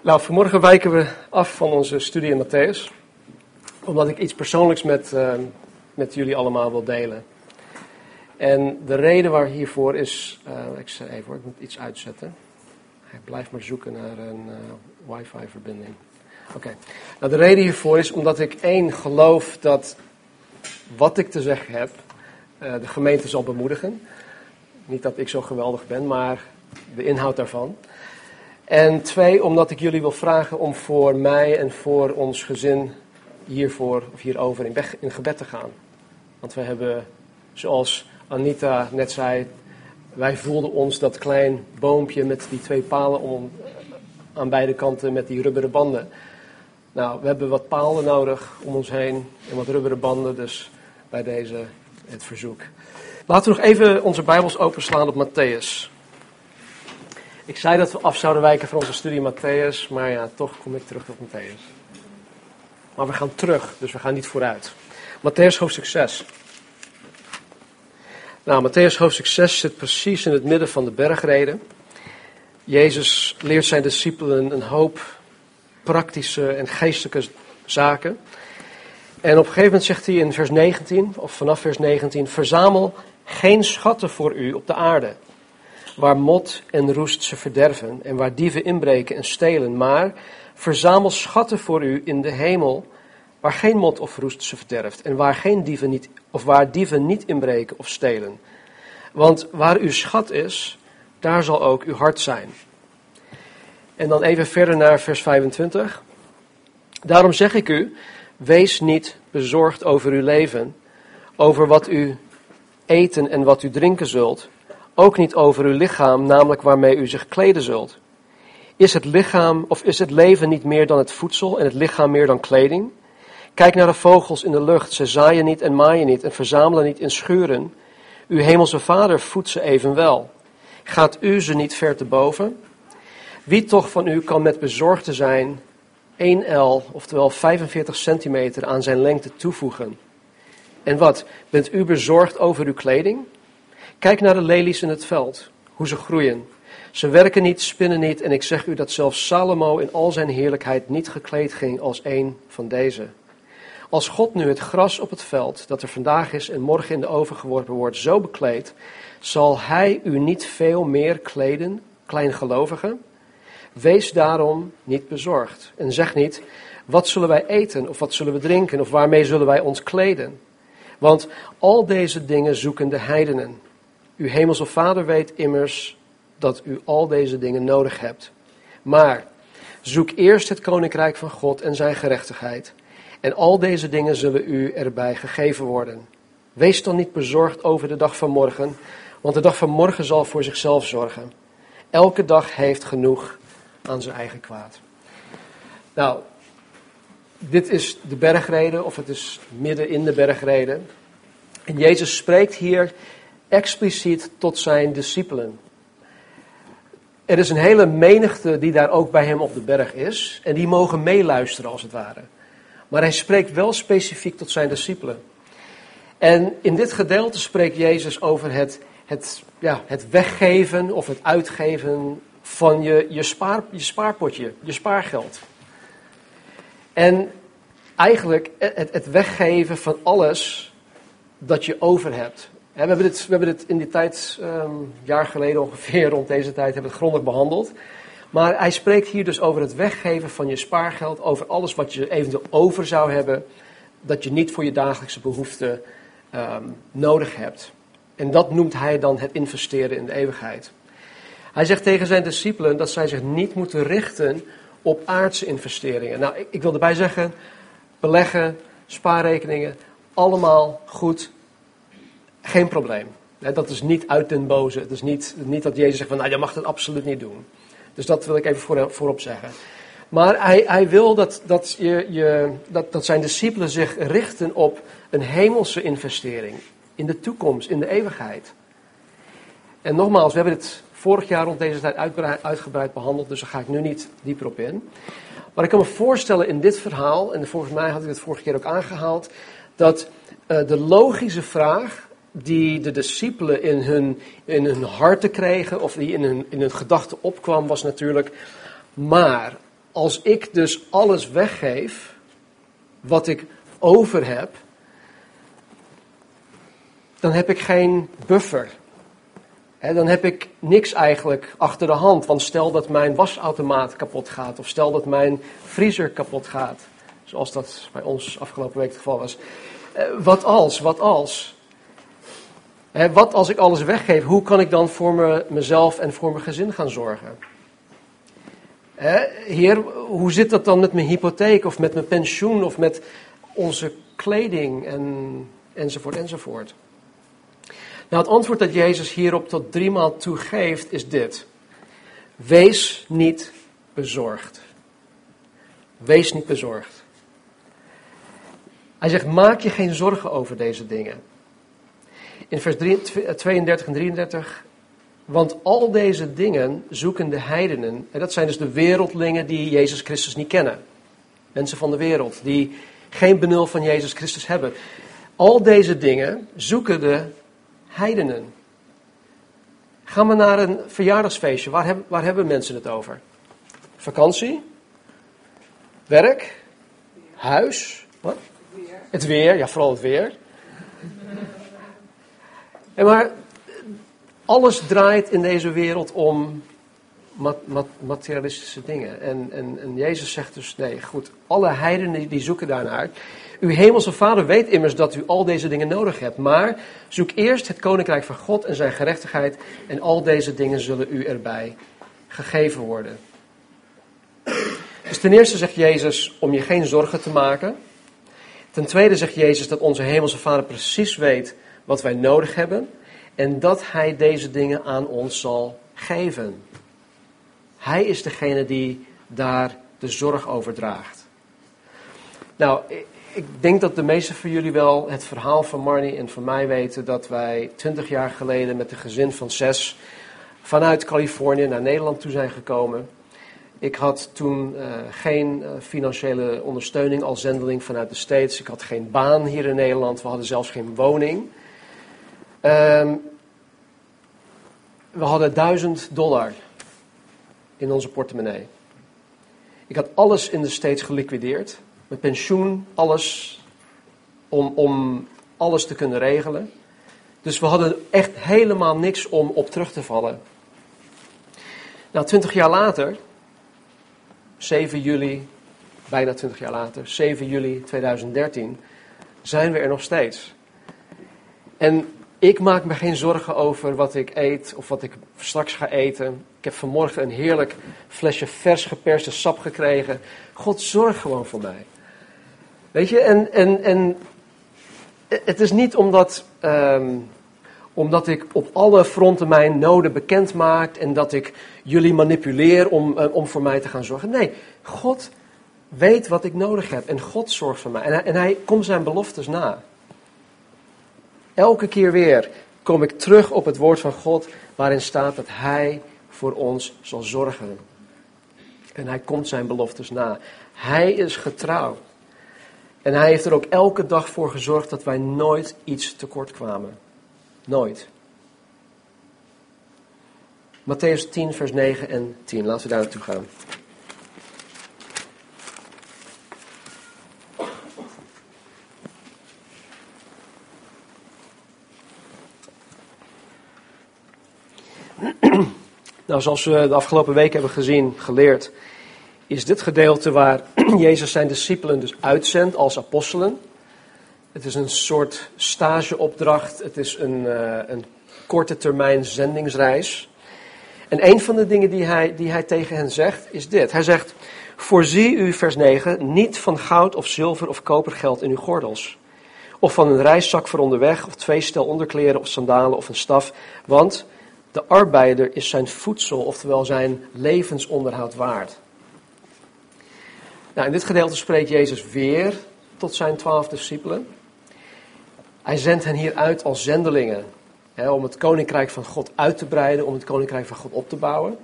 Nou, vanmorgen wijken we af van onze studie in Matthäus, omdat ik iets persoonlijks met, uh, met jullie allemaal wil delen. En de reden waar hiervoor is, uh, ik zeg even hoor, ik moet iets uitzetten. Hij blijft maar zoeken naar een uh, wifi-verbinding. Oké, nou de reden hiervoor is omdat ik één geloof dat wat ik te zeggen heb, de gemeente zal bemoedigen. Niet dat ik zo geweldig ben, maar de inhoud daarvan. En twee, omdat ik jullie wil vragen om voor mij en voor ons gezin hiervoor of hierover in, in gebed te gaan. Want we hebben, zoals Anita net zei, wij voelden ons dat klein boompje met die twee palen om, aan beide kanten met die rubberen banden. Nou, we hebben wat palen nodig om ons heen en wat rubberen banden, dus bij deze het verzoek. Laten we nog even onze Bijbels openslaan op Matthäus. Ik zei dat we af zouden wijken van onze studie Matthäus, maar ja, toch kom ik terug op Matthäus. Maar we gaan terug, dus we gaan niet vooruit. Matthäus hoofdstuk 6. Nou, Matthäus hoofdstuk 6 zit precies in het midden van de bergreden. Jezus leert zijn discipelen een hoop praktische en geestelijke zaken. En op een gegeven moment zegt hij in vers 19, of vanaf vers 19, verzamel geen schatten voor u op de aarde waar mot en roest ze verderven en waar dieven inbreken en stelen, maar verzamel schatten voor u in de hemel, waar geen mot of roest ze verderft en waar geen dieven niet, of waar dieven niet inbreken of stelen. Want waar uw schat is, daar zal ook uw hart zijn. En dan even verder naar vers 25. Daarom zeg ik u, wees niet bezorgd over uw leven, over wat u eten en wat u drinken zult ook niet over uw lichaam, namelijk waarmee u zich kleden zult. Is het lichaam of is het leven niet meer dan het voedsel en het lichaam meer dan kleding? Kijk naar de vogels in de lucht, ze zaaien niet en maaien niet en verzamelen niet in schuren. Uw hemelse vader voedt ze evenwel. Gaat u ze niet ver te boven? Wie toch van u kan met bezorgde zijn 1 L, oftewel 45 centimeter, aan zijn lengte toevoegen? En wat, bent u bezorgd over uw kleding? Kijk naar de lelies in het veld, hoe ze groeien. Ze werken niet, spinnen niet, en ik zeg u dat zelfs Salomo in al zijn heerlijkheid niet gekleed ging als een van deze. Als God nu het gras op het veld, dat er vandaag is en morgen in de oven geworpen wordt, zo bekleedt, zal hij u niet veel meer kleden, kleingelovigen? Wees daarom niet bezorgd en zeg niet, wat zullen wij eten of wat zullen we drinken of waarmee zullen wij ons kleden? Want al deze dingen zoeken de heidenen. Uw hemelse Vader weet immers dat u al deze dingen nodig hebt. Maar zoek eerst het koninkrijk van God en zijn gerechtigheid. En al deze dingen zullen u erbij gegeven worden. Wees dan niet bezorgd over de dag van morgen, want de dag van morgen zal voor zichzelf zorgen. Elke dag heeft genoeg aan zijn eigen kwaad. Nou, dit is de bergreden, of het is midden in de bergreden. En Jezus spreekt hier expliciet tot zijn discipelen. Er is een hele menigte die daar ook bij hem op de berg is. En die mogen meeluisteren als het ware. Maar hij spreekt wel specifiek tot zijn discipelen. En in dit gedeelte spreekt Jezus over het, het, ja, het weggeven of het uitgeven van je, je, spaar, je spaarpotje, je spaargeld. En eigenlijk het, het weggeven van alles dat je over hebt we, hebben dit, in die tijd, um, jaar geleden ongeveer, rond deze tijd, hebben het grondig behandeld. Maar hij spreekt hier dus over het weggeven van je spaargeld, over alles wat je eventueel over zou hebben, dat je niet voor je dagelijkse behoeften um, nodig hebt. En dat noemt hij dan het investeren in de eeuwigheid. Hij zegt tegen zijn discipelen dat zij zich niet moeten richten op aardse investeringen. Nou, ik, ik wil erbij zeggen, beleggen, spaarrekeningen, allemaal goed, geen probleem. Dat is niet uit den boze. Het is niet, niet dat Jezus zegt van, nou, je mag dat absoluut niet doen. Dus dat wil ik even voor, voorop zeggen. Maar hij, hij wil dat, dat, je, je, dat, dat zijn discipelen zich richten op een hemelse investering. In de toekomst, in de eeuwigheid. En nogmaals, we hebben dit vorig jaar rond deze tijd uitgebreid behandeld, dus daar ga ik nu niet dieper op in. Maar ik kan me voorstellen in dit verhaal, en volgens mij had ik het vorige keer ook aangehaald, dat uh, de logische vraag die de discipelen in hun, in hun harten kregen, of die in hun, in hun gedachten opkwam, was natuurlijk, maar als ik dus alles weggeef, wat ik over heb, dan heb ik geen buffer. dan heb ik niks eigenlijk achter de hand. Want stel dat mijn wasautomaat kapot gaat, of stel dat mijn vriezer kapot gaat, zoals dat bij ons afgelopen week het geval was. Eh, wat als, wat als? Wat als ik alles weggeef? Hoe kan ik dan voor me, mezelf en voor mijn gezin gaan zorgen? heer, hoe zit dat dan met mijn hypotheek of met mijn pensioen of met onze kleding en, enzovoort enzovoort? Nou, het antwoord dat Jezus hierop tot driemaal toe geeft is dit. Wees niet bezorgd. Wees niet bezorgd. Hij zegt, maak je geen zorgen over deze dingen. In vers 32 en 33, want al deze dingen zoeken de heidenen, en dat zijn dus de wereldlingen die Jezus Christus niet kennen. Mensen van de wereld, die geen benul van Jezus Christus hebben. Al deze dingen zoeken de heidenen. Ga maar naar een verjaardagsfeestje. Waar, hebben, waar hebben mensen het over? Vakantie? Werk? Huis? Wat? Het weer, ja, vooral het weer. Maar alles draait in deze wereld om materialistische dingen. En, en, en Jezus zegt dus, nee, goed, alle heidenen die zoeken daarnaar. Uw hemelse vader weet immers dat u al deze dingen nodig hebt. Maar zoek eerst het koninkrijk van God en zijn gerechtigheid. En al deze dingen zullen u erbij gegeven worden. Dus ten eerste zegt Jezus om je geen zorgen te maken. Ten tweede zegt Jezus dat onze hemelse vader precies weet wat wij nodig hebben. En dat hij deze dingen aan ons zal geven. Hij is degene die daar de zorg over draagt. Nou, ik denk dat de meesten van jullie wel het verhaal van Marnie en van mij weten dat wij twintig jaar geleden met een gezin van zes vanuit Californië naar Nederland toe zijn gekomen. Ik had toen uh, geen uh, financiële ondersteuning als zendeling vanuit de States. Ik had geen baan hier in Nederland. We hadden zelfs geen woning. Um, we hadden duizend dollar in onze portemonnee. Ik had alles in de States geliquideerd mijn pensioen, alles, om, om alles te kunnen regelen. Dus we hadden echt helemaal niks om op terug te vallen. Nou, twintig jaar later, 7 juli, bijna twintig jaar later, 7 juli 2013, zijn we er nog steeds. En ik maak me geen zorgen over wat ik eet of wat ik straks ga eten. Ik heb vanmorgen een heerlijk flesje vers geperste sap gekregen. God zorgt gewoon voor mij. Weet je, en, en, en het is niet omdat, um, omdat ik op alle fronten mijn noden bekend maak en dat ik jullie manipuleer om, uh, om voor mij te gaan zorgen. Nee, God weet wat ik nodig heb en God zorgt voor mij. En en hij komt zijn beloftes na. Elke keer weer kom ik terug op het woord van God waarin staat dat Hij voor ons zal zorgen. En Hij komt zijn beloftes na. Hij is getrouw. En hij heeft er ook elke dag voor gezorgd dat wij nooit iets tekort kwamen. Nooit. Matthäus 10, vers 9 en 10. Laten we daar naartoe gaan. Nou, zoals we de afgelopen week hebben gezien, geleerd, is dit gedeelte waar Jezus zijn discipelen dus uitzendt als apostelen. Het is een soort stageopdracht, het is een, uh, een korte termijn zendingsreis. En een van de dingen die hij, die hij tegen hen zegt is dit. Hij zegt, voorzie u, vers 9, niet van goud of zilver of kopergeld in uw gordels. Of van een reiszak voor onderweg, of twee stel onderkleren of sandalen of een staf. Want de arbeider is zijn voedsel, oftewel zijn levensonderhoud waard. Nou, in dit gedeelte spreekt Jezus weer tot zijn twaalf discipelen. Hij zendt hen hier uit als zendelingen. Hè, om het koninkrijk van God uit te breiden, om het koninkrijk van God op te bouwen.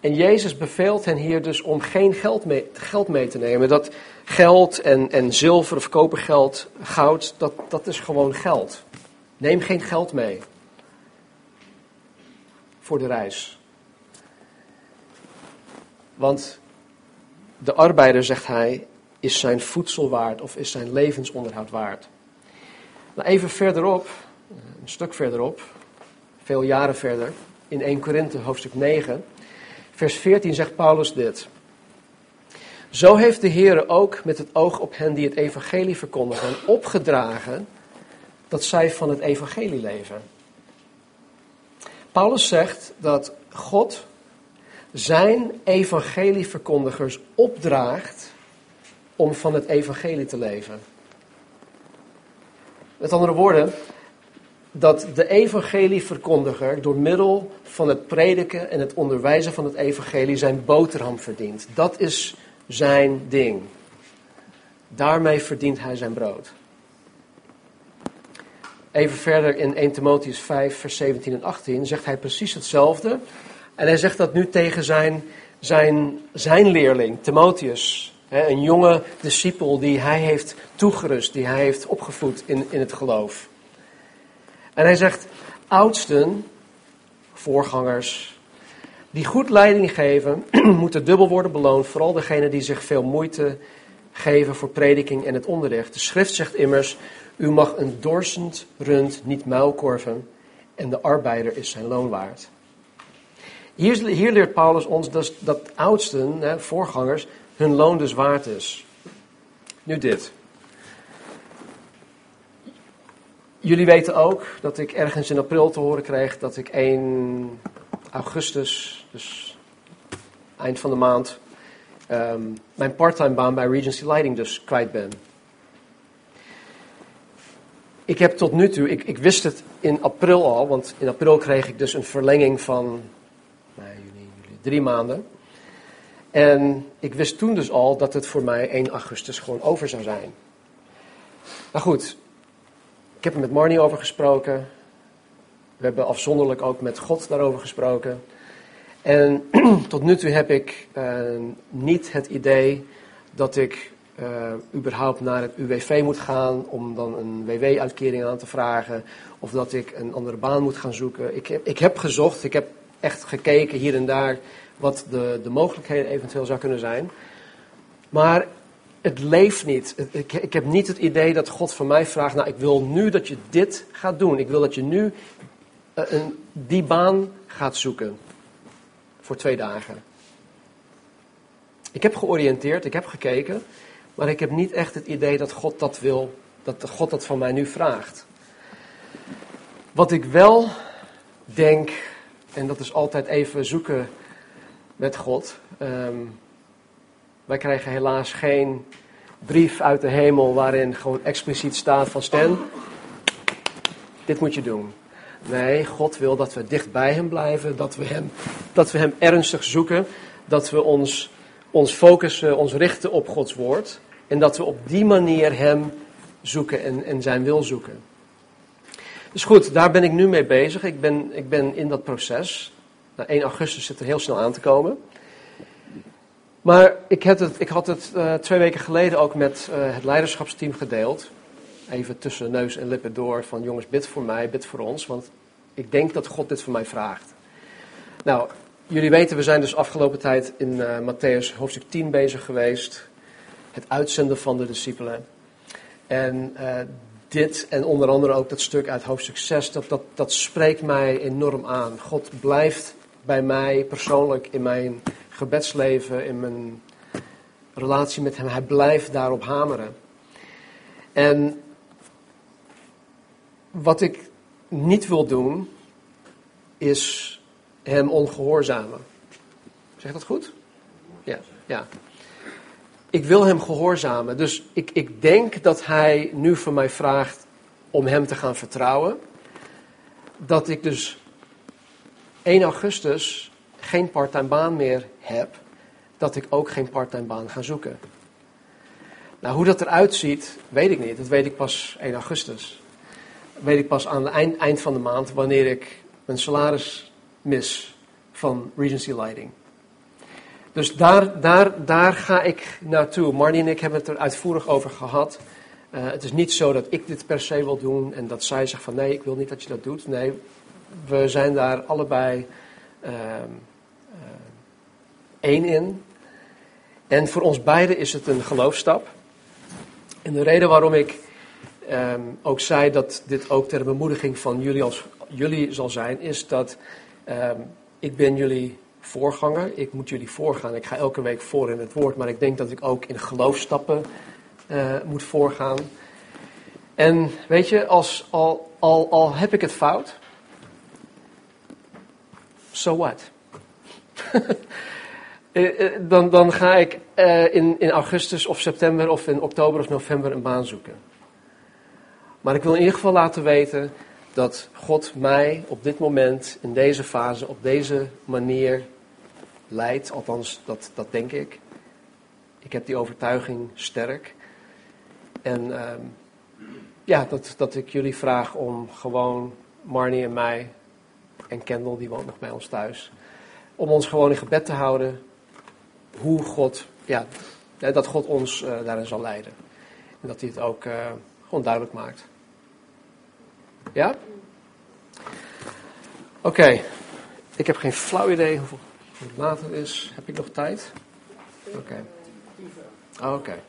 En Jezus beveelt hen hier dus om geen geld mee, geld mee te nemen. Dat geld en, en zilver of kopergeld, goud, dat, dat is gewoon geld. Neem geen geld mee voor de reis. Want de arbeider, zegt hij, is zijn voedsel waard of is zijn levensonderhoud waard. Nou, even verderop, een stuk verderop, veel jaren verder, in 1 Korinthe hoofdstuk 9, vers 14 zegt Paulus dit. Zo heeft de Heer ook met het oog op hen die het evangelie verkondigen opgedragen dat zij van het evangelie leven. Paulus zegt dat God zijn evangelieverkondigers opdraagt om van het evangelie te leven. Met andere woorden, dat de evangelieverkondiger door middel van het prediken en het onderwijzen van het evangelie zijn boterham verdient. Dat is zijn ding. Daarmee verdient hij zijn brood. Even verder in 1 Timotheus 5, vers 17 en 18 zegt hij precies hetzelfde. En hij zegt dat nu tegen zijn, zijn, zijn leerling, Timotheus. Een jonge discipel die hij heeft toegerust, die hij heeft opgevoed in, in het geloof. En hij zegt, oudsten, voorgangers, die goed leiding geven, moeten dubbel worden beloond. Vooral degenen die zich veel moeite geven voor prediking en het onderricht. De schrift zegt immers, u mag een dorsend rund niet muilkorven en de arbeider is zijn loon waard. Hier, hier leert Paulus ons dus dat oudsten, hè, voorgangers, hun loon dus waard is. Nu dit. Jullie weten ook dat ik ergens in april te horen kreeg dat ik 1 augustus, dus eind van de maand, um, mijn parttime baan bij Regency Lighting dus kwijt ben. Ik heb tot nu toe, ik, ik wist het in april al, want in april kreeg ik dus een verlenging van nou, juni, juli, drie maanden. En ik wist toen dus al dat het voor mij 1 augustus gewoon over zou zijn. Nou goed, ik heb er met Marnie over gesproken. We hebben afzonderlijk ook met God daarover gesproken. En tot nu toe heb ik uh, niet het idee dat ik uh, überhaupt naar het UWV moet gaan om dan een WW-uitkering aan te vragen. Of dat ik een andere baan moet gaan zoeken. Ik heb, ik heb gezocht, ik heb echt gekeken hier en daar wat de, de mogelijkheden eventueel zou kunnen zijn. Maar het leeft niet. Ik, ik heb niet het idee dat God van mij vraagt, nou ik wil nu dat je dit gaat doen. Ik wil dat je nu uh, een, die baan gaat zoeken. Voor twee dagen. Ik heb georiënteerd, ik heb gekeken. Maar ik heb niet echt het idee dat God dat wil, dat God dat van mij nu vraagt. Wat ik wel denk, en dat is altijd even zoeken met God. Um, wij krijgen helaas geen brief uit de hemel waarin gewoon expliciet staat van Stan, dit moet je doen. Nee, God wil dat we dicht bij Hem blijven, dat we Hem, dat we hem ernstig zoeken, dat we ons, ons focussen, ons richten op Gods Woord. En dat we op die manier Hem zoeken en, Zijn wil zoeken. Dus goed, daar ben ik nu mee bezig. Ik ben, ik ben in dat proces. Nou, 1 augustus zit er heel snel aan te komen. Maar ik had het, ik had het uh, twee weken geleden ook met uh, het leiderschapsteam gedeeld. Even tussen neus en lippen door van jongens, bid voor mij, bid voor ons. Want ik denk dat God dit voor mij vraagt. Nou, jullie weten, we zijn dus afgelopen tijd in uh, Matthäus hoofdstuk 10 bezig geweest het uitzenden van de discipelen. En uh, dit en onder andere ook dat stuk uit hoofdstuk 6, dat, dat, dat spreekt mij enorm aan. God blijft bij mij persoonlijk in mijn gebedsleven, in mijn relatie met Hem, Hij blijft daarop hameren. En wat ik niet wil doen, is Hem ongehoorzamen. Zeg dat goed? Ja, ja ik wil hem gehoorzamen. Dus ik, ik denk dat hij nu van mij vraagt om hem te gaan vertrouwen. Dat ik dus 1 augustus geen parttime baan meer heb. Dat ik ook geen parttime baan ga zoeken. Nou, hoe dat eruit ziet, weet ik niet. Dat weet ik pas 1 augustus. Dat weet ik pas aan het eind, eind van de maand, wanneer ik mijn salaris mis van Regency Lighting. Dus daar, daar, daar ga ik naartoe. Marnie en ik hebben het er uitvoerig over gehad. Eh, het is niet zo dat ik dit per se wil doen en dat zij zegt van nee, ik wil niet dat je dat doet. Nee, we zijn daar allebei ehm, eh, één in. En voor ons beiden is het een geloofstap. En de reden waarom ik ehm, ook zei dat dit ook ter bemoediging van jullie, als, jullie zal zijn, is dat ehm, ik ben jullie voorganger. Ik moet jullie voorgaan. Ik ga elke week voor in het woord, maar ik denk dat ik ook in geloofstappen uh, moet voorgaan. En weet je, als, al, al, al heb ik het fout, so what? Eh, eh, dan, dan ga ik in, in augustus of september of in oktober of november een baan zoeken. Maar ik wil in ieder geval laten weten dat God mij op dit moment, in deze fase, op deze manier leidt. Althans, dat, dat denk ik. Ik heb die overtuiging sterk. En uh, ja, dat, dat ik jullie vraag om gewoon Marnie en mij en Kendall, die woont nog bij ons thuis, om ons gewoon in gebed te houden hoe God, ja, dat God ons uh, daarin zal leiden. En dat hij het ook uh, gewoon duidelijk maakt. Ja? Oké, ik heb geen flauw idee hoeveel later is. Heb ik nog tijd? Oké. Okay. Oké.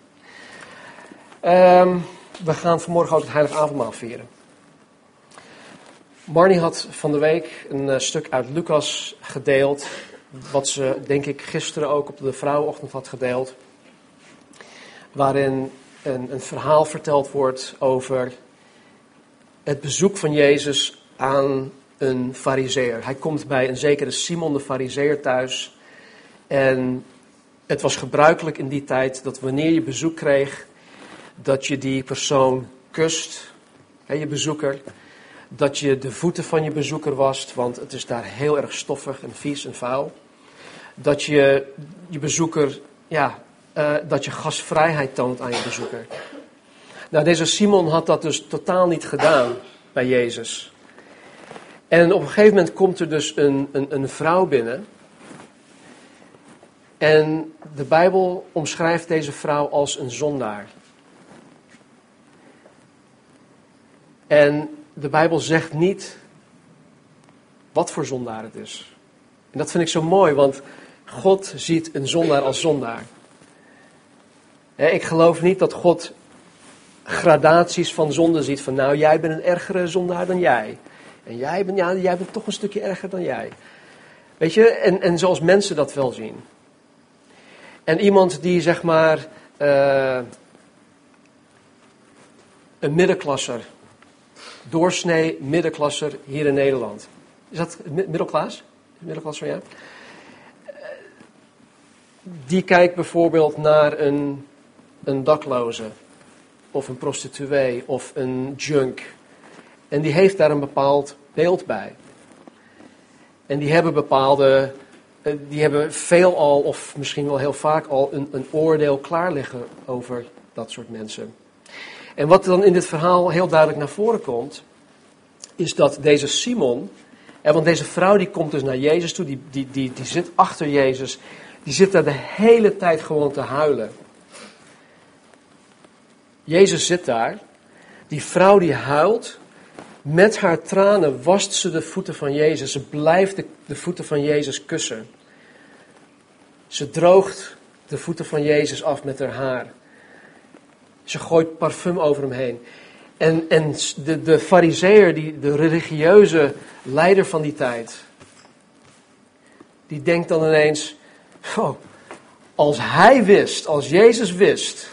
Um, we gaan vanmorgen ook het Heilige Avondmaal vieren. Marnie had van de week een uh, stuk uit Lucas gedeeld. Wat ze, denk ik, gisteren ook op de vrouwenochtend had gedeeld. Waarin een, een verhaal verteld wordt over het bezoek van Jezus aan een fariseer. Hij komt bij een zekere Simon de fariseer thuis. En het was gebruikelijk in die tijd dat wanneer je bezoek kreeg, dat je die persoon kust, hè, je bezoeker. Dat je de voeten van je bezoeker wast, want het is daar heel erg stoffig en vies en vuil. Dat je je bezoeker, ja, uh, dat je gastvrijheid toont aan je bezoeker. Nou, deze Simon had dat dus totaal niet gedaan bij Jezus. En op een gegeven moment komt er dus een, een, een vrouw binnen. En de Bijbel omschrijft deze vrouw als een zondaar. En de Bijbel zegt niet wat voor zondaar het is. En dat vind ik zo mooi, want God ziet een zondaar als zondaar. Ik geloof niet dat God gradaties van zonde ziet. Van nou, jij bent een ergere zondaar dan jij. En jij bent, ja, jij bent toch een stukje erger dan jij. Weet je, en, en zoals mensen dat wel zien. En iemand die zeg maar uh, een middenklasser, doorsnee middenklasser hier in Nederland. Is dat middelklas? Middelklasser, ja. Die kijkt bijvoorbeeld naar een, een dakloze, of een prostituee, of een junk en die heeft daar een bepaald beeld bij. En die hebben bepaalde, eh, die hebben veelal, of misschien wel heel vaak al, een, een oordeel klaar liggen over dat soort mensen. En wat dan in dit verhaal heel duidelijk naar voren komt, is dat deze Simon, en want deze vrouw die komt dus naar Jezus toe, die, die, die, die zit achter Jezus, die zit daar de hele tijd gewoon te huilen. Jezus zit daar, die vrouw die huilt, met haar tranen wast ze de voeten van Jezus. Ze blijft de, de voeten van Jezus kussen. Ze droogt de voeten van Jezus af met haar haar. Ze gooit parfum over hem heen. En, en de, de fariseer, die, de religieuze leider van die tijd, die denkt dan ineens, oh, als hij wist, als Jezus wist,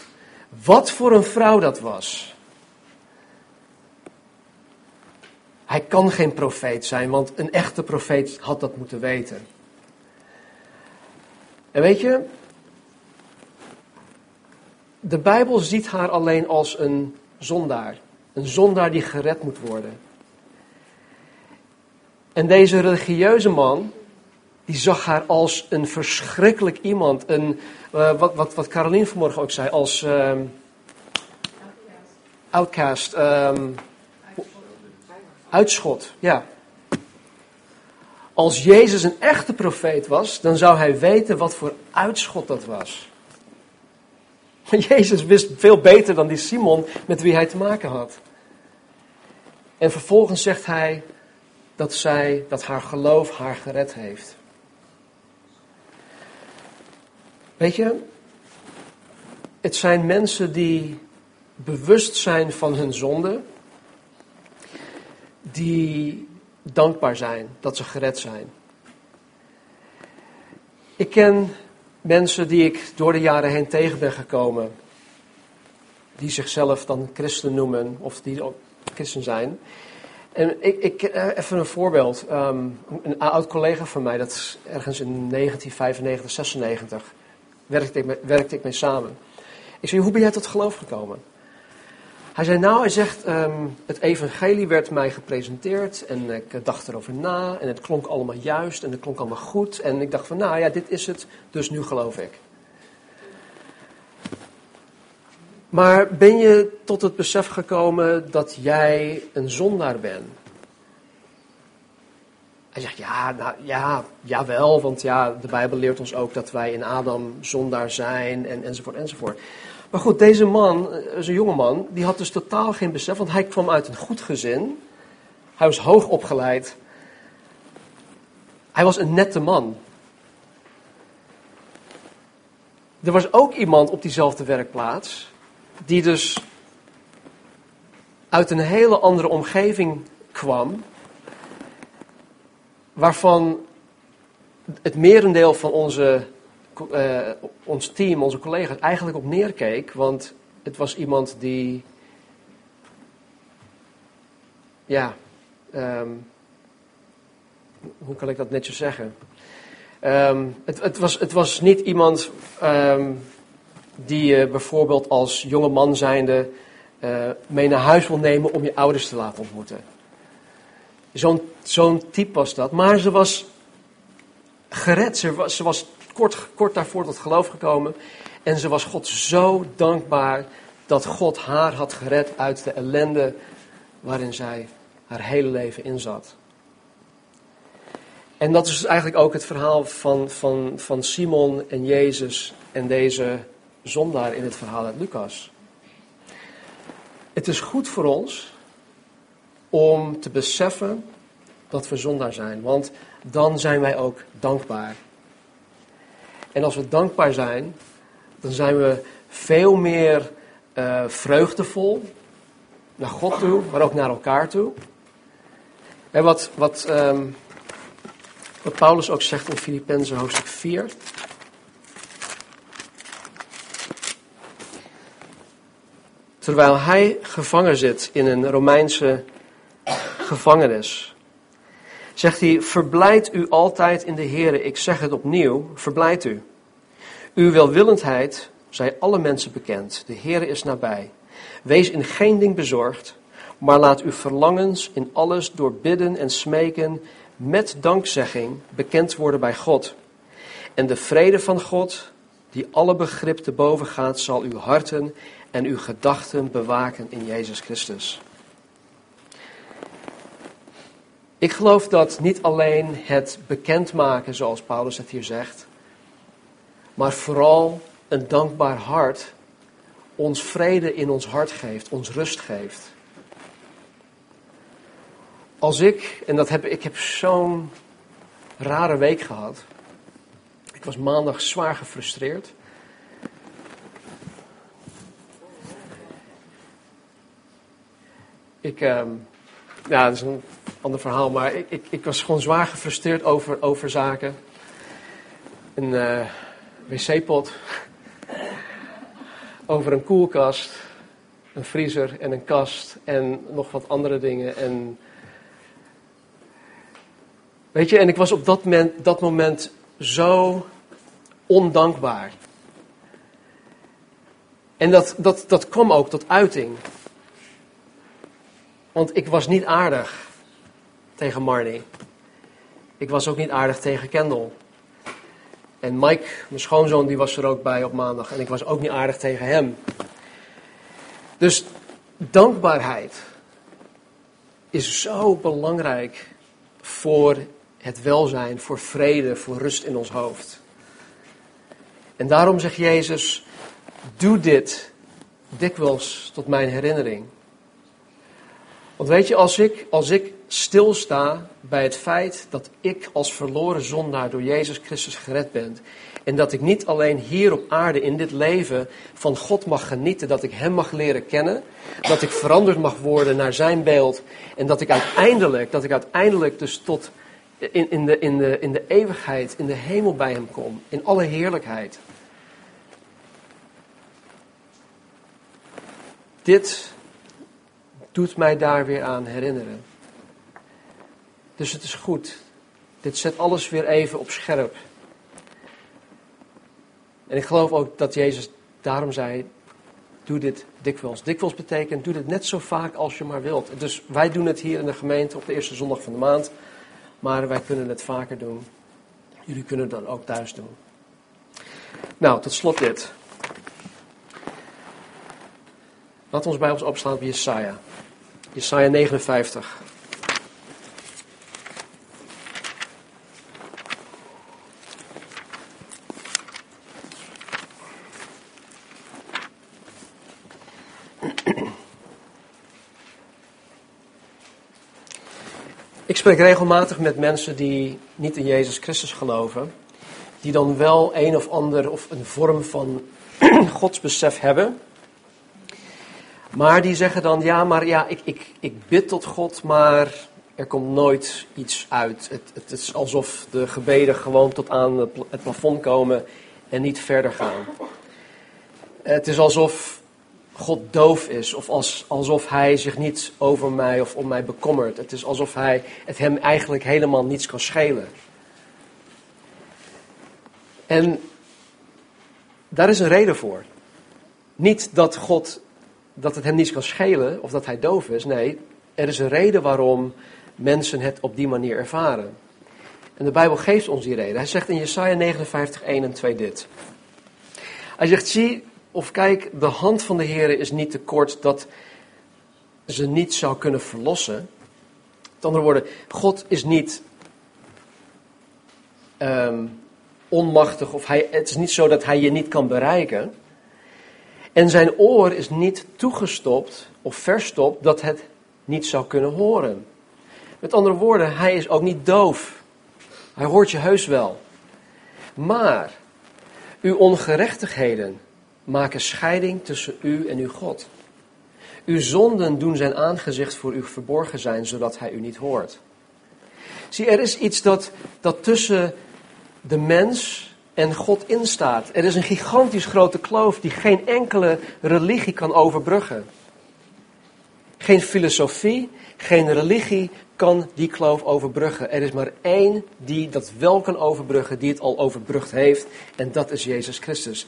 wat voor een vrouw dat was, Hij kan geen profeet zijn, want een echte profeet had dat moeten weten. En weet je, de Bijbel ziet haar alleen als een zondaar. Een zondaar die gered moet worden. En deze religieuze man, die zag haar als een verschrikkelijk iemand. Een, uh, wat, wat, wat Caroline vanmorgen ook zei, als um, outcast. Um, Uitschot, ja. Als Jezus een echte profeet was, dan zou hij weten wat voor uitschot dat was. Maar Jezus wist veel beter dan die Simon met wie hij te maken had. En vervolgens zegt hij dat zij, dat haar geloof haar gered heeft. Weet je, het zijn mensen die bewust zijn van hun zonde, die dankbaar zijn dat ze gered zijn. Ik ken mensen die ik door de jaren heen tegen ben gekomen, die zichzelf dan christen noemen of die ook christen zijn. En ik, ik eh, even een voorbeeld. Ehm, een oud collega van mij, dat ergens in 1995, 96, werkte ik, werkte ik mee samen. Ik zei, hoe ben jij tot geloof gekomen? Hij zei, nou, hij zegt, ehm, het evangelie werd mij gepresenteerd en ik dacht erover na en het klonk allemaal juist en het klonk allemaal goed. En ik dacht van, nou ja, dit is het, dus nu geloof ik. Maar ben je tot het besef gekomen dat jij een zondaar bent? Hij zegt, ja, nou, ja, jawel, want ja, de Bijbel leert ons ook dat wij in Adam zondaar zijn en, enzovoort enzovoort. Maar goed, deze man, eh, een jonge man, die had dus totaal geen besef, want hij kwam uit een goed gezin. Hij was hoog opgeleid. Hij was een nette man. Er was ook iemand op diezelfde werkplaats, die dus uit een hele andere omgeving kwam, waarvan het merendeel van onze uh, ons team, onze collega's, eigenlijk op neerkeek. Want het was iemand die. Ja. Um, hoe kan ik dat netjes zeggen? Um, het, het, was, het was niet iemand um, die je bijvoorbeeld als jonge man zijnde uh, mee naar huis wil nemen om je ouders te laten ontmoeten. Zo'n zo'n type was dat. Maar ze was gered. Ze was kort, kort daarvoor tot geloof gekomen. En ze was God zo dankbaar dat God haar had gered uit de ellende waarin zij haar hele leven in zat. En dat is eigenlijk ook het verhaal van, van, van Simon en Jezus en deze zondaar in het verhaal uit Lucas. Het is goed voor ons om te beseffen dat we zondaar zijn, want dan zijn wij ook dankbaar. En als we dankbaar zijn, dan zijn we veel meer uh, vreugdevol naar God toe, maar ook naar elkaar toe. En wat, wat, um, wat Paulus ook zegt in Filippenzen hoofdstuk 4. Terwijl hij gevangen zit in een Romeinse gevangenis zegt hij, verblijd u altijd in de Heer. Ik zeg het opnieuw, verblijd u. Uw welwillendheid zij alle mensen bekend. De Heer is nabij. Wees in geen ding bezorgd, maar laat uw verlangens in alles door bidden en smeken met dankzegging bekend worden bij God. En de vrede van God, die alle begrip te boven gaat, zal uw harten en uw gedachten bewaken in Jezus Christus. Ik geloof dat niet alleen het bekendmaken, zoals Paulus het hier zegt, maar vooral een dankbaar hart ons vrede in ons hart geeft, ons rust geeft. Als ik, en dat heb, ik heb zo'n rare week gehad. Ik was maandag zwaar gefrustreerd. Ik, uh, ja, dat is een ander verhaal, maar ik, ik, ik was gewoon zwaar gefrustreerd over, over zaken. Een uh, wc-pot, over een koelkast, een vriezer en een kast en nog wat andere dingen. En, weet je, en ik was op dat moment, dat moment zo ondankbaar. En dat, dat, dat kwam ook tot uiting. Want ik was niet aardig tegen Marnie. Ik was ook niet aardig tegen Kendall. En Mike, mijn schoonzoon, die was er ook bij op maandag. En ik was ook niet aardig tegen hem. Dus dankbaarheid is zo belangrijk voor het welzijn, voor vrede, voor rust in ons hoofd. En daarom zegt Jezus: doe dit dikwijls tot mijn herinnering. Want weet je, als ik, als ik stilsta bij het feit dat ik als verloren zondaar door Jezus Christus gered ben. En dat ik niet alleen hier op aarde in dit leven van God mag genieten, dat ik Hem mag leren kennen, dat ik veranderd mag worden naar Zijn beeld en dat ik uiteindelijk, dat ik uiteindelijk dus tot in, in, de, in, de, in de eeuwigheid, in de hemel bij Hem kom, in alle heerlijkheid. Dit doet mij daar weer aan herinneren. Dus het is goed. Dit zet alles weer even op scherp. En ik geloof ook dat Jezus daarom zei: Doe dit dikwijls. Dikwijls betekent: Doe dit net zo vaak als je maar wilt. Dus wij doen het hier in de gemeente op de eerste zondag van de maand. Maar wij kunnen het vaker doen. Jullie kunnen het dan ook thuis doen. Nou, tot slot dit. Laten we ons bij ons opslaan op Jesaja. Jesaja 59. Spreek regelmatig met mensen die niet in Jezus Christus geloven, die dan wel een of ander of een vorm van godsbesef hebben, maar die zeggen dan, ja, maar ja, ik, ik, ik bid tot God, maar er komt nooit iets uit. Het, het is alsof de gebeden gewoon tot aan het plafond komen en niet verder gaan. Het is alsof God doof is, of als, alsof Hij zich niet over mij of om mij bekommert. Het is alsof hij, het Hem eigenlijk helemaal niets kan schelen. En daar is een reden voor. Niet dat God dat het hem niets kan schelen of dat hij doof is. Nee, er is een reden waarom mensen het op die manier ervaren. En de Bijbel geeft ons die reden. Hij zegt in Jesaja 59, 1 en 2 dit. Hij zegt, zie of kijk, de hand van de Heer is niet te kort dat ze niet zou kunnen verlossen. Met andere woorden, God is niet um, onmachtig of hij, het is niet zo dat hij je niet kan bereiken. En zijn oor is niet toegestopt of verstopt dat het niet zou kunnen horen. Met andere woorden, hij is ook niet doof. Hij hoort je heus wel. Maar uw ongerechtigheden maken scheiding tussen u en uw God. Uw zonden doen zijn aangezicht voor u verborgen zijn, zodat hij u niet hoort. Zie, er is iets dat, dat tussen de mens en God instaat. Er is een gigantisch grote kloof die geen enkele religie kan overbruggen. Geen filosofie, geen religie kan die kloof overbruggen. Er is maar één die dat wel kan overbruggen, die het al overbrugd heeft. En dat is Jezus Christus.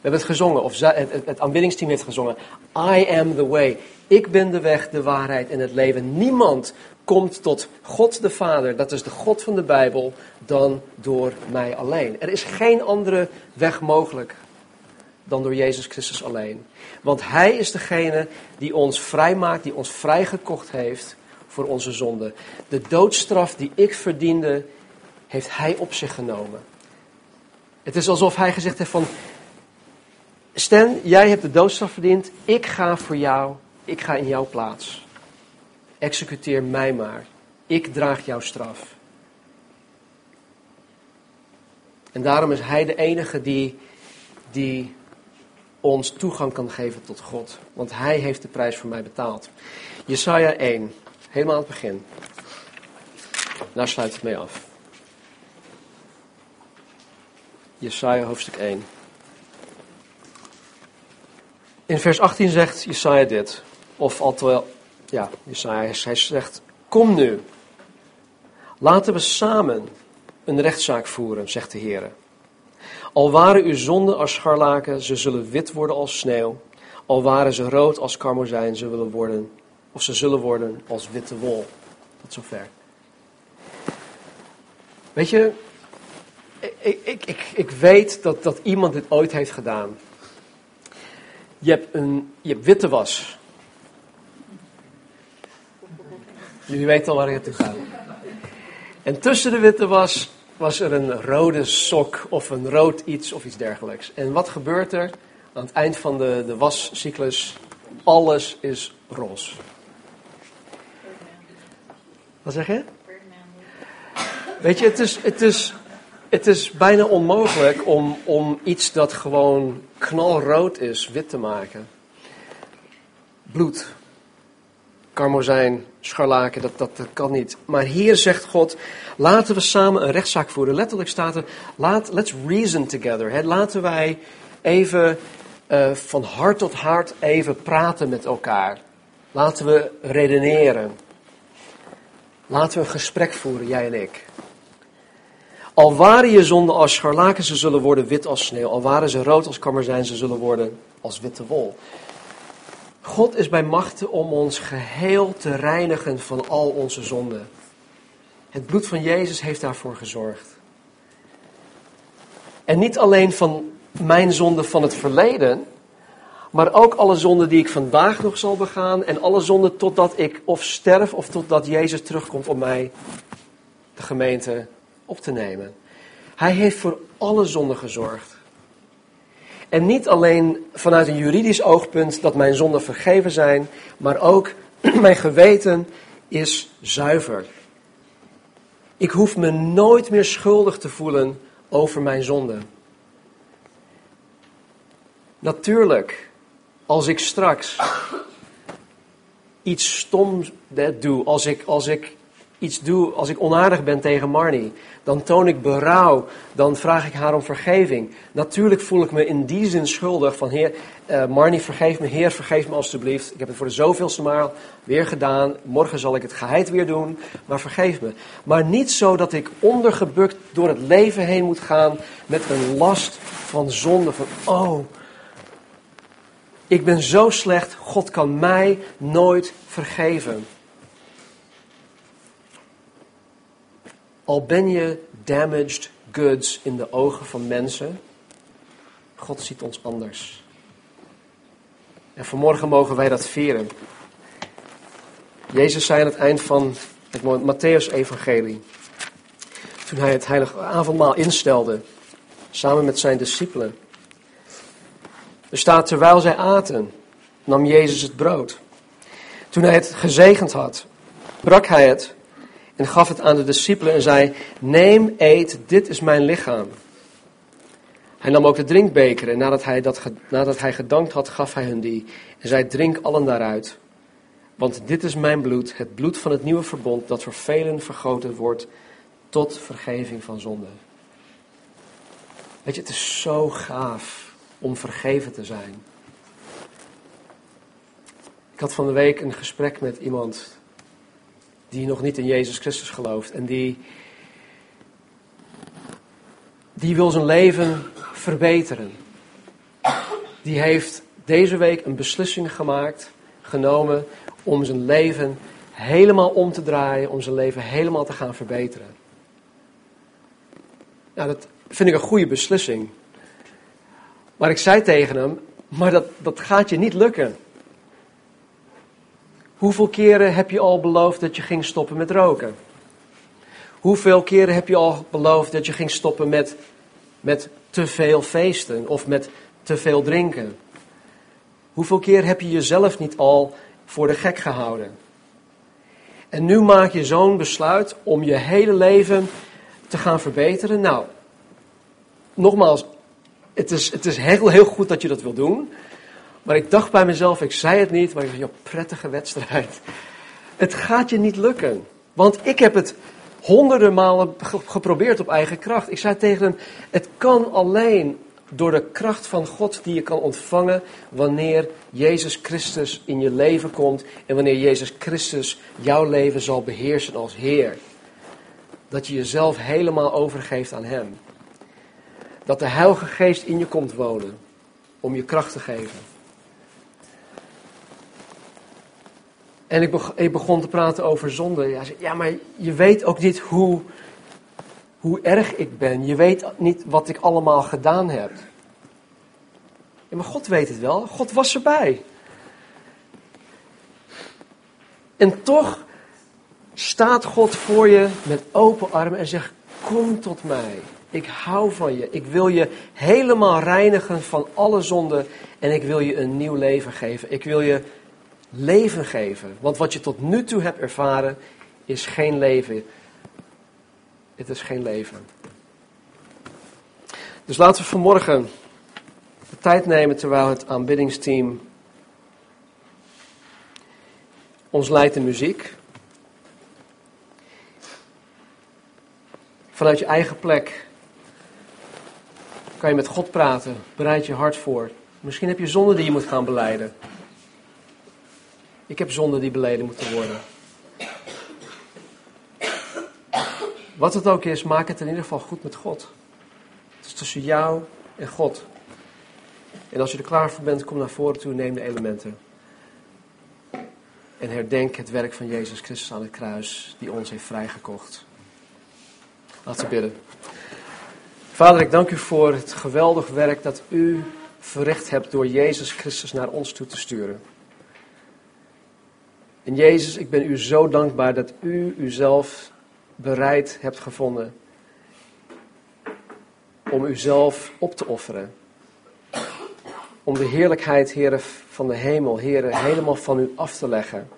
We hebben het gezongen, of het, aanbiddingsteam heeft gezongen. I am the way. Ik ben de weg, de waarheid en het leven. Niemand komt tot God de Vader, dat is de God van de Bijbel, dan door mij alleen. Er is geen andere weg mogelijk dan door Jezus Christus alleen. Want Hij is degene die ons vrijmaakt, die ons vrijgekocht heeft voor onze zonde. De doodstraf die ik verdiende, heeft Hij op zich genomen. Het is alsof Hij gezegd heeft van, Stan, jij hebt de doodstraf verdiend, ik ga voor jou, ik ga in jouw plaats. Executeer mij maar. Ik draag jouw straf. En daarom is Hij de enige die, die ons toegang kan geven tot God. Want Hij heeft de prijs voor mij betaald. Jesaja 1, helemaal aan het begin. Daar sluit het mee af. Jesaja hoofdstuk 1. In vers 18 zegt Jesaja dit. Of althans, ja, Jesaja, hij zegt, kom nu, laten we samen een rechtszaak voeren, zegt de Heer. Al waren uw zonden als scharlaken, ze zullen wit worden als sneeuw. Al waren ze rood als karmozijn, ze willen worden, of ze zullen worden als witte wol. Tot zover. Weet je, ik, ik, ik, ik weet dat, dat iemand dit ooit heeft gedaan. Je hebt, een, je hebt witte was. Jullie weten al waar ik naartoe ga. En tussen de witte was, was er een rode sok of een rood iets of iets dergelijks. En wat gebeurt er aan het eind van de, de wascyclus, alles is roze. Wat zeg je? Weet je, het is, het is, het is bijna onmogelijk om, om iets dat gewoon knalrood is, wit te maken. Bloed, karmozijn, scharlaken, dat, dat, kan niet. Maar hier zegt God, laten we samen een rechtszaak voeren. Letterlijk staat er, laat, let's reason together. Hè. Laten wij even uh, van hart tot hart even praten met elkaar. Laten we redeneren. Laten we een gesprek voeren, jij en ik. Al waren je zonden als scharlaken, ze zullen worden wit als sneeuw. Al waren ze rood als kammerzijn, ze zullen worden als witte wol. God is bij machten om ons geheel te reinigen van al onze zonden. Het bloed van Jezus heeft daarvoor gezorgd. En niet alleen van mijn zonden van het verleden, maar ook alle zonden die ik vandaag nog zal begaan en alle zonden totdat ik of sterf of totdat Jezus terugkomt om mij, de gemeente, op te nemen. Hij heeft voor alle zonden gezorgd. En niet alleen vanuit een juridisch oogpunt dat mijn zonden vergeven zijn, maar ook mijn geweten is zuiver. Ik hoef me nooit meer schuldig te voelen over mijn zonden. Natuurlijk, als ik straks iets stoms doe, als ik, als ik iets doe, als ik onaardig ben tegen Marnie, dan toon ik berouw, dan vraag ik haar om vergeving. Natuurlijk voel ik me in die zin schuldig van Heer, uh, Marnie vergeef me, Heer vergeef me alstublieft. Ik heb het voor de zoveelste maal weer gedaan, morgen zal ik het geheid weer doen, maar vergeef me. Maar niet zo dat ik ondergebukt door het leven heen moet gaan met een last van zonde, van oh, ik ben zo slecht, God kan mij nooit vergeven. Al ben je damaged goods in de ogen van mensen, God ziet ons anders. En vanmorgen mogen wij dat vieren. Jezus zei aan het eind van het Matthäus-evangelie, toen hij het heilige avondmaal instelde, samen met zijn discipelen. Er staat, terwijl zij aten, nam Jezus het brood. Toen hij het gezegend had, brak hij het en gaf het aan de discipelen en zei: Neem, eet, dit is mijn lichaam. Hij nam ook de drinkbeker en nadat hij, dat, nadat hij gedankt had, gaf hij hun die. En zei: Drink allen daaruit. Want dit is mijn bloed, het bloed van het nieuwe verbond, dat voor velen vergoten wordt tot vergeving van zonde. Weet je, het is zo gaaf om vergeven te zijn. Ik had van de week een gesprek met iemand die nog niet in Jezus Christus gelooft en die, die wil zijn leven verbeteren. Die heeft deze week een beslissing gemaakt, genomen om zijn leven helemaal om te draaien, om zijn leven helemaal te gaan verbeteren. Nou, dat vind ik een goede beslissing. Maar ik zei tegen hem, maar dat, dat gaat je niet lukken. Hoeveel keren heb je al beloofd dat je ging stoppen met roken? Hoeveel keren heb je al beloofd dat je ging stoppen met, met te veel feesten of met te veel drinken? Hoeveel keer heb je jezelf niet al voor de gek gehouden? En nu maak je zo'n besluit om je hele leven te gaan verbeteren. Nou, nogmaals, het is, het is heel, heel goed dat je dat wil doen. Maar ik dacht bij mezelf, ik zei het niet, maar ik dacht, joh, prettige wedstrijd. Het gaat je niet lukken. Want ik heb het honderden malen geprobeerd op eigen kracht. Ik zei tegen hem, het kan alleen door de kracht van God die je kan ontvangen wanneer Jezus Christus in je leven komt en wanneer Jezus Christus jouw leven zal beheersen als Heer. Dat je jezelf helemaal overgeeft aan Hem. Dat de Heilige Geest in je komt wonen om je kracht te geven. En ik, begon, te praten over zonde. Ja, ja, maar je weet ook niet hoe, hoe erg ik ben. Je weet niet wat ik allemaal gedaan heb. Ja, maar God weet het wel. God was erbij. En toch staat God voor je met open armen en zegt: Kom tot mij. Ik hou van je. Ik wil je helemaal reinigen van alle zonde en ik wil je een nieuw leven geven. Ik wil je leven geven. Want wat je tot nu toe hebt ervaren is geen leven. Het is geen leven. Dus laten we vanmorgen de tijd nemen terwijl het aanbiddingsteam ons leidt in muziek. Vanuit je eigen plek kan je met God praten. Bereid je hart voor. Misschien heb je zonden die je moet gaan beleiden. Ik heb zonden die beleden moeten worden. Wat het ook is, maak het in ieder geval goed met God. Het is tussen jou en God. En als je er klaar voor bent, kom naar voren toe, neem de elementen. En herdenk het werk van Jezus Christus aan het kruis, die ons heeft vrijgekocht. Laten we bidden. Vader, ik dank u voor het geweldig werk dat u verricht hebt door Jezus Christus naar ons toe te sturen. En Jezus, ik ben u zo dankbaar dat u uzelf bereid hebt gevonden om uzelf op te offeren. Om de heerlijkheid, heren, van de hemel, heren, helemaal van u af te leggen.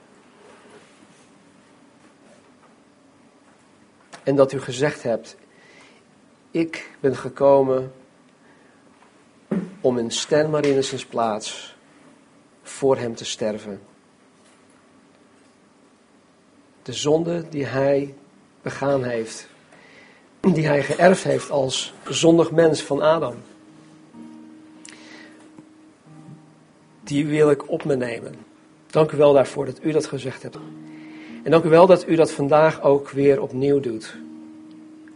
En dat u gezegd hebt, ik ben gekomen om in Stan plaats voor hem te sterven. De zonde die hij begaan heeft, die hij geërfd heeft als zondig mens van Adam. Die wil ik op me nemen. Dank u wel daarvoor dat u dat gezegd hebt. En dank u wel dat u dat vandaag ook weer opnieuw doet.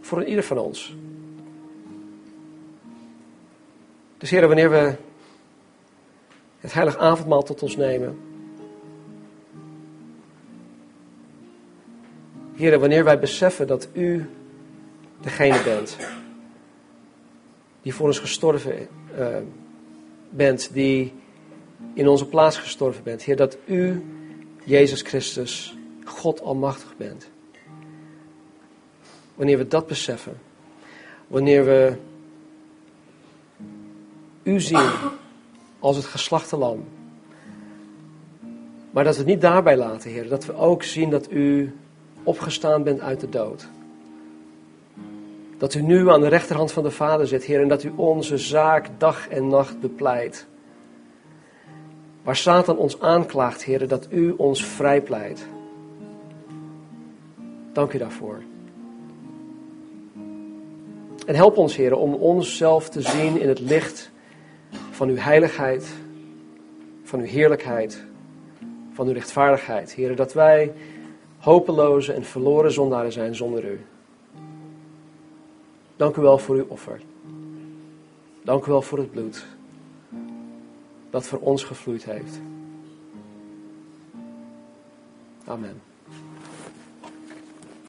Voor ieder van ons. Dus heren, wanneer we het heilige avondmaal tot ons nemen. Heren, wanneer wij beseffen dat u degene bent die voor ons gestorven uh, bent, die in onze plaats gestorven bent. Heer, dat u, Jezus Christus, God Almachtig bent. Wanneer we dat beseffen, wanneer we u zien als het geslachte lam. Maar dat we het niet daarbij laten, Heer. Dat we ook zien dat u opgestaan bent uit de dood. Dat u nu aan de rechterhand van de Vader zit, Heer. En dat u onze zaak dag en nacht bepleit. Waar Satan ons aanklaagt, Heer, dat u ons vrijpleit. Dank u daarvoor. En help ons, Heer, om onszelf te zien in het licht van uw heiligheid, van uw heerlijkheid, van uw rechtvaardigheid. Heer, dat wij hopeloze en verloren zondaren zijn zonder u. Dank u wel voor uw offer. Dank u wel voor het bloed dat voor ons gevloeid heeft. Amen.